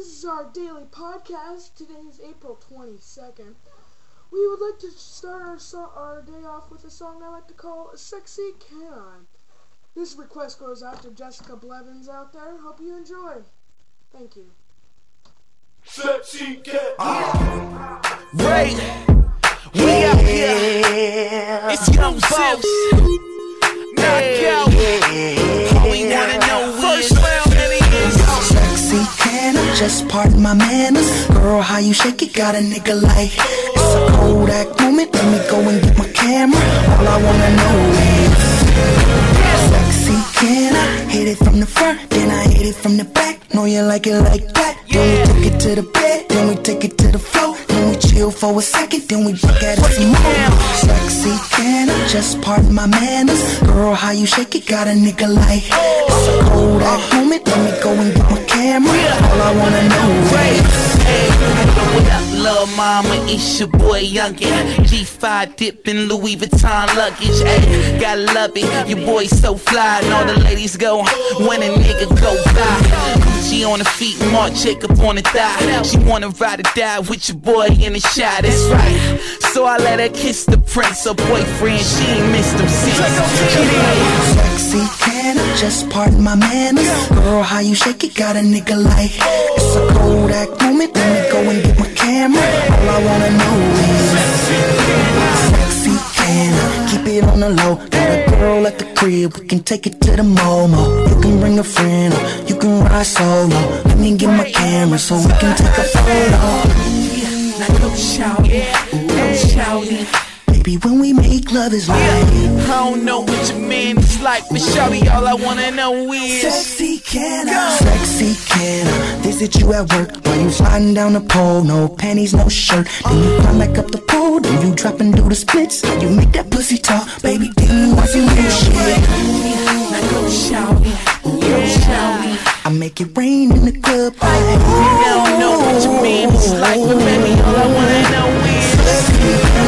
This is our daily podcast. Today is April 22nd. We would like to start our, so- our day off with a song I like to call Sexy Can I. This request goes out to Jessica Blevins out there. Hope you enjoy. Thank you. Sexy cat. Ah. Ah. Right. We out here. It's young boss. Knockout. All just pardon my manners? Girl, how you shake it? Got a nigga like It's a Kodak moment, let me go and get my camera. All I wanna know is Sexy can I hit it from the front, then I hit it from the back? Know you like it like that. Then we take it to the bed, then we take it to the floor. Then we chill for a second, then we look at it some more. Sexy can I? Just pardon my manners? Girl, how you shake it? Got a nigga like It's a Kodak moment, let me go and get my camera All I wanna know is What up, little mama? It's your boy Youngin. G5 dipping Louis Vuitton luggage. Ay, gotta love it. Your boy so fly, and all the ladies go when a nigga go by. Gucci on the feet, Marc Jacob on the thigh. She wanna ride or die with your boy in the shot. That's right. So I let her kiss the prince, her boyfriend. She ain't missed him since. Sexy can I just pardon my manners? Girl, how you shake it got a nigga like It's a Kodak me? Go and get my camera. All I wanna know is Sexy can I keep it on the low? Got a girl at the crib, we can take it to the Momo You can bring a friend, or you can ride solo. Let me get my camera so we can take a photo. Now go shouting, go shouting. Baby, when we make love is right I don't know what your man is like, but shawty, all I wanna know is Sexy can I? Sexy can I visit you at work while you sliding down the pole? No panties, no shirt. Then you climb back up the pole, then you drop and do the splits. How you make that pussy talk, baby? Then you want some real shit. Go shouting, go shouting. I make it rain in the club. I don't know what you mean. is like, but baby, all I wanna know is Sexy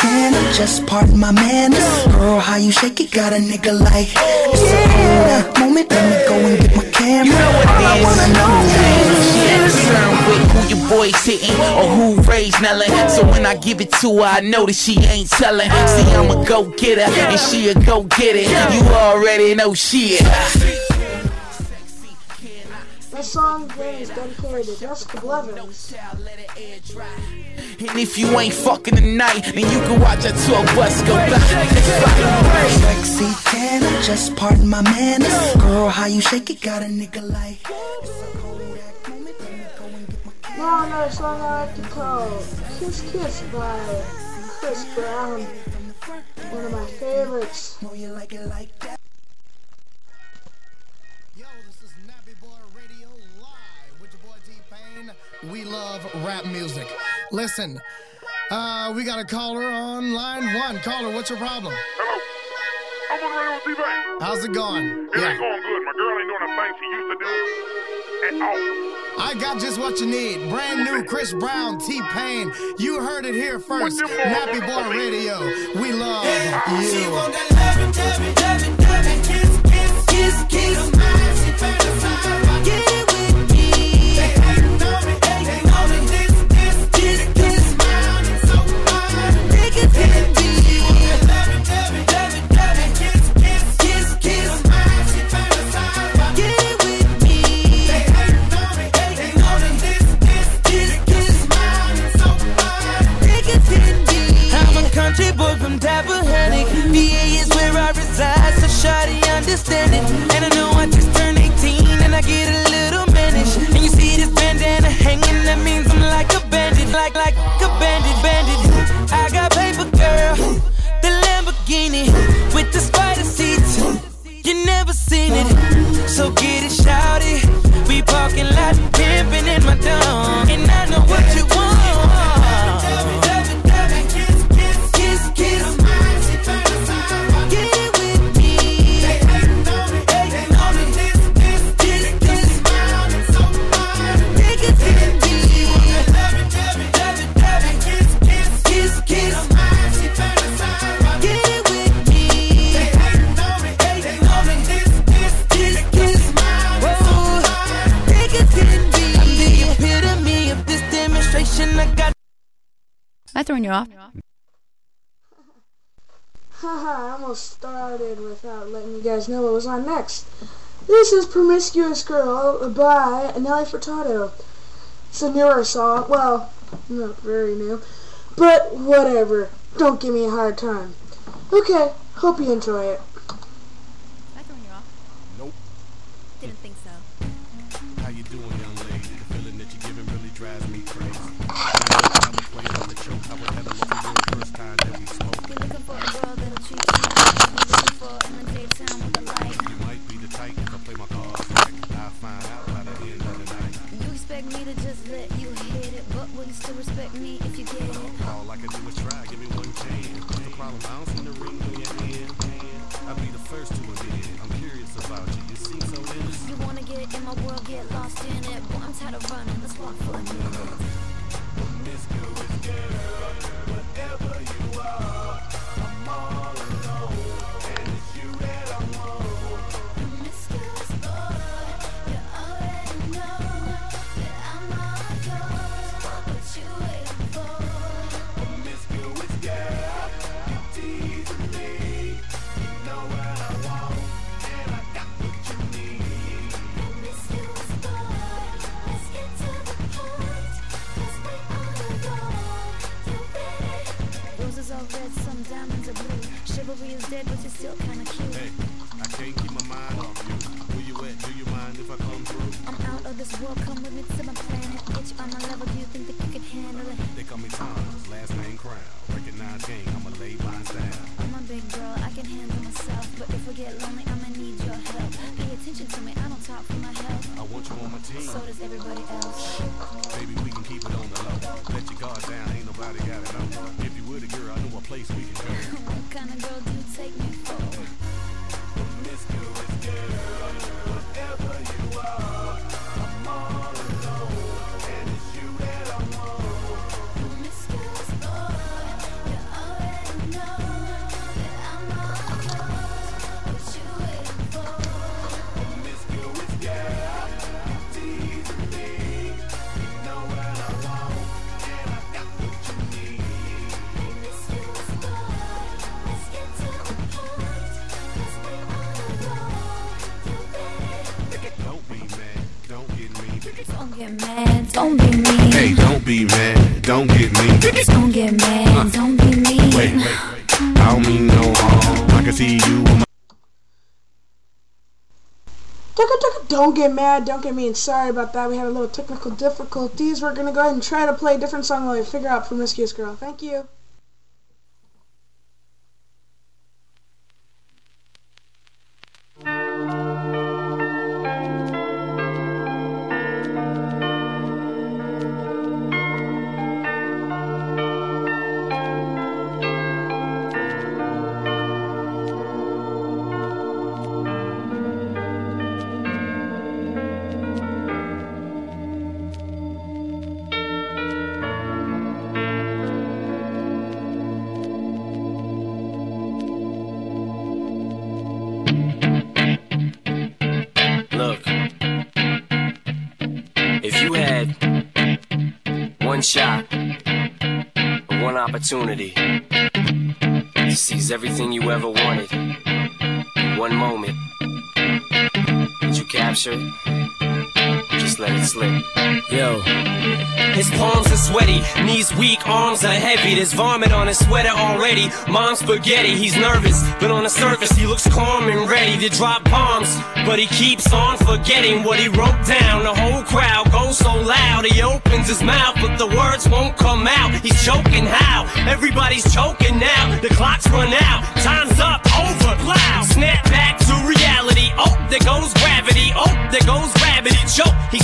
can I just pardon my manners? Girl, how you shake it got a nigga like It's a moment, let me go and get my camera. You know what All I wanna know is She ain't concerned with who your boy's hitting or who raised Nellin. So when I give it to her, I know that she ain't telling. See, I'm a go getter and she a go get it. You already know she This song today is dedicated to Jessica Blevins. And if you ain't fucking tonight, then you can watch a tour bus go by. Sexy can just pardon my manners? Girl, how you shake it got a nigga like It's a Kodak moment, let me go and get my camera. Now another song I like to call Kiss Kiss by Chris Brown. One of my favorites. We love rap music. Listen, uh, we got a caller on line one. Caller, what's your problem? Hello. I'm on the radio with D-Bang. How's it going? It ain't going good. My girl ain't doing the thing she used to do at all. I got just what you need. Brand new Chris Brown, T Pain. You heard it here first. What them boys Nappy want Boy? Radio. We love She you. Throwing you off? Haha, I almost started without letting you guys know what was on next. This is Promiscuous Girl by Nelly Furtado. It's a newer song. Well, not very new. But whatever. Don't give me a hard time. Okay, hope you enjoy it. Get lost in it. Boy, I'm tired of running. Let's walk for Red, some diamonds are blue. Chivalry is dead, but you're still kinda cute. Hey, I can't keep my mind off you. Where you at? Do you mind if I come through? I'm out of this world, come with me to my planet. Bitch, on my level, do you think that you can handle it? They call me Thomas, last name Crown. Recognize gang, I'ma lay mine down. I'm a big girl, I can handle myself. But if I get lonely, I'ma need your help. Pay attention to me, I don't talk for my health. I want you on my team. So does everybody else. Mad, don't be mean. Hey, don't be mad, don't get me. Don't get mad, don't be mean. Wait, wait, wait. I don't mean no harm. I can see you with my Tucka, tucka, Don't get mad, don't get mean. Sorry about that. We had a little technical difficulties. We're gonna go ahead and try to play a different song while we figure out Promiscuous Girl. Thank you. Opportunity. Seize everything you ever wanted in one moment, would you capture just let it slip? Yo. His palms are sweaty, knees weak, arms are heavy. There's vomit on his sweater already. Mom's spaghetti, he's nervous, but on the surface he looks calm and ready to drop bombs. But he keeps on forgetting what he wrote down. The whole crowd goes so loud, he opens his mouth, but the words won't come out. He's choking how? Everybody's choking now. The clock's run out, time's up, over, plow. Snap back to reality. Oh, there goes gravity. Oh, there goes gravity. Choke. He's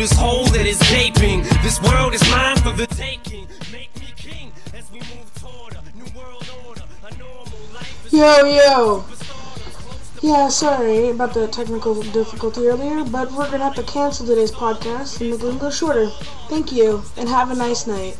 this hole that is gaping. This world is mine for the taking. Make me king as we move toward a new world order. A normal life is yo, yo. Yeah, sorry about the technical difficulty earlier, but we're gonna have to cancel today's podcast and make it a little shorter. Thank you, and have a nice night.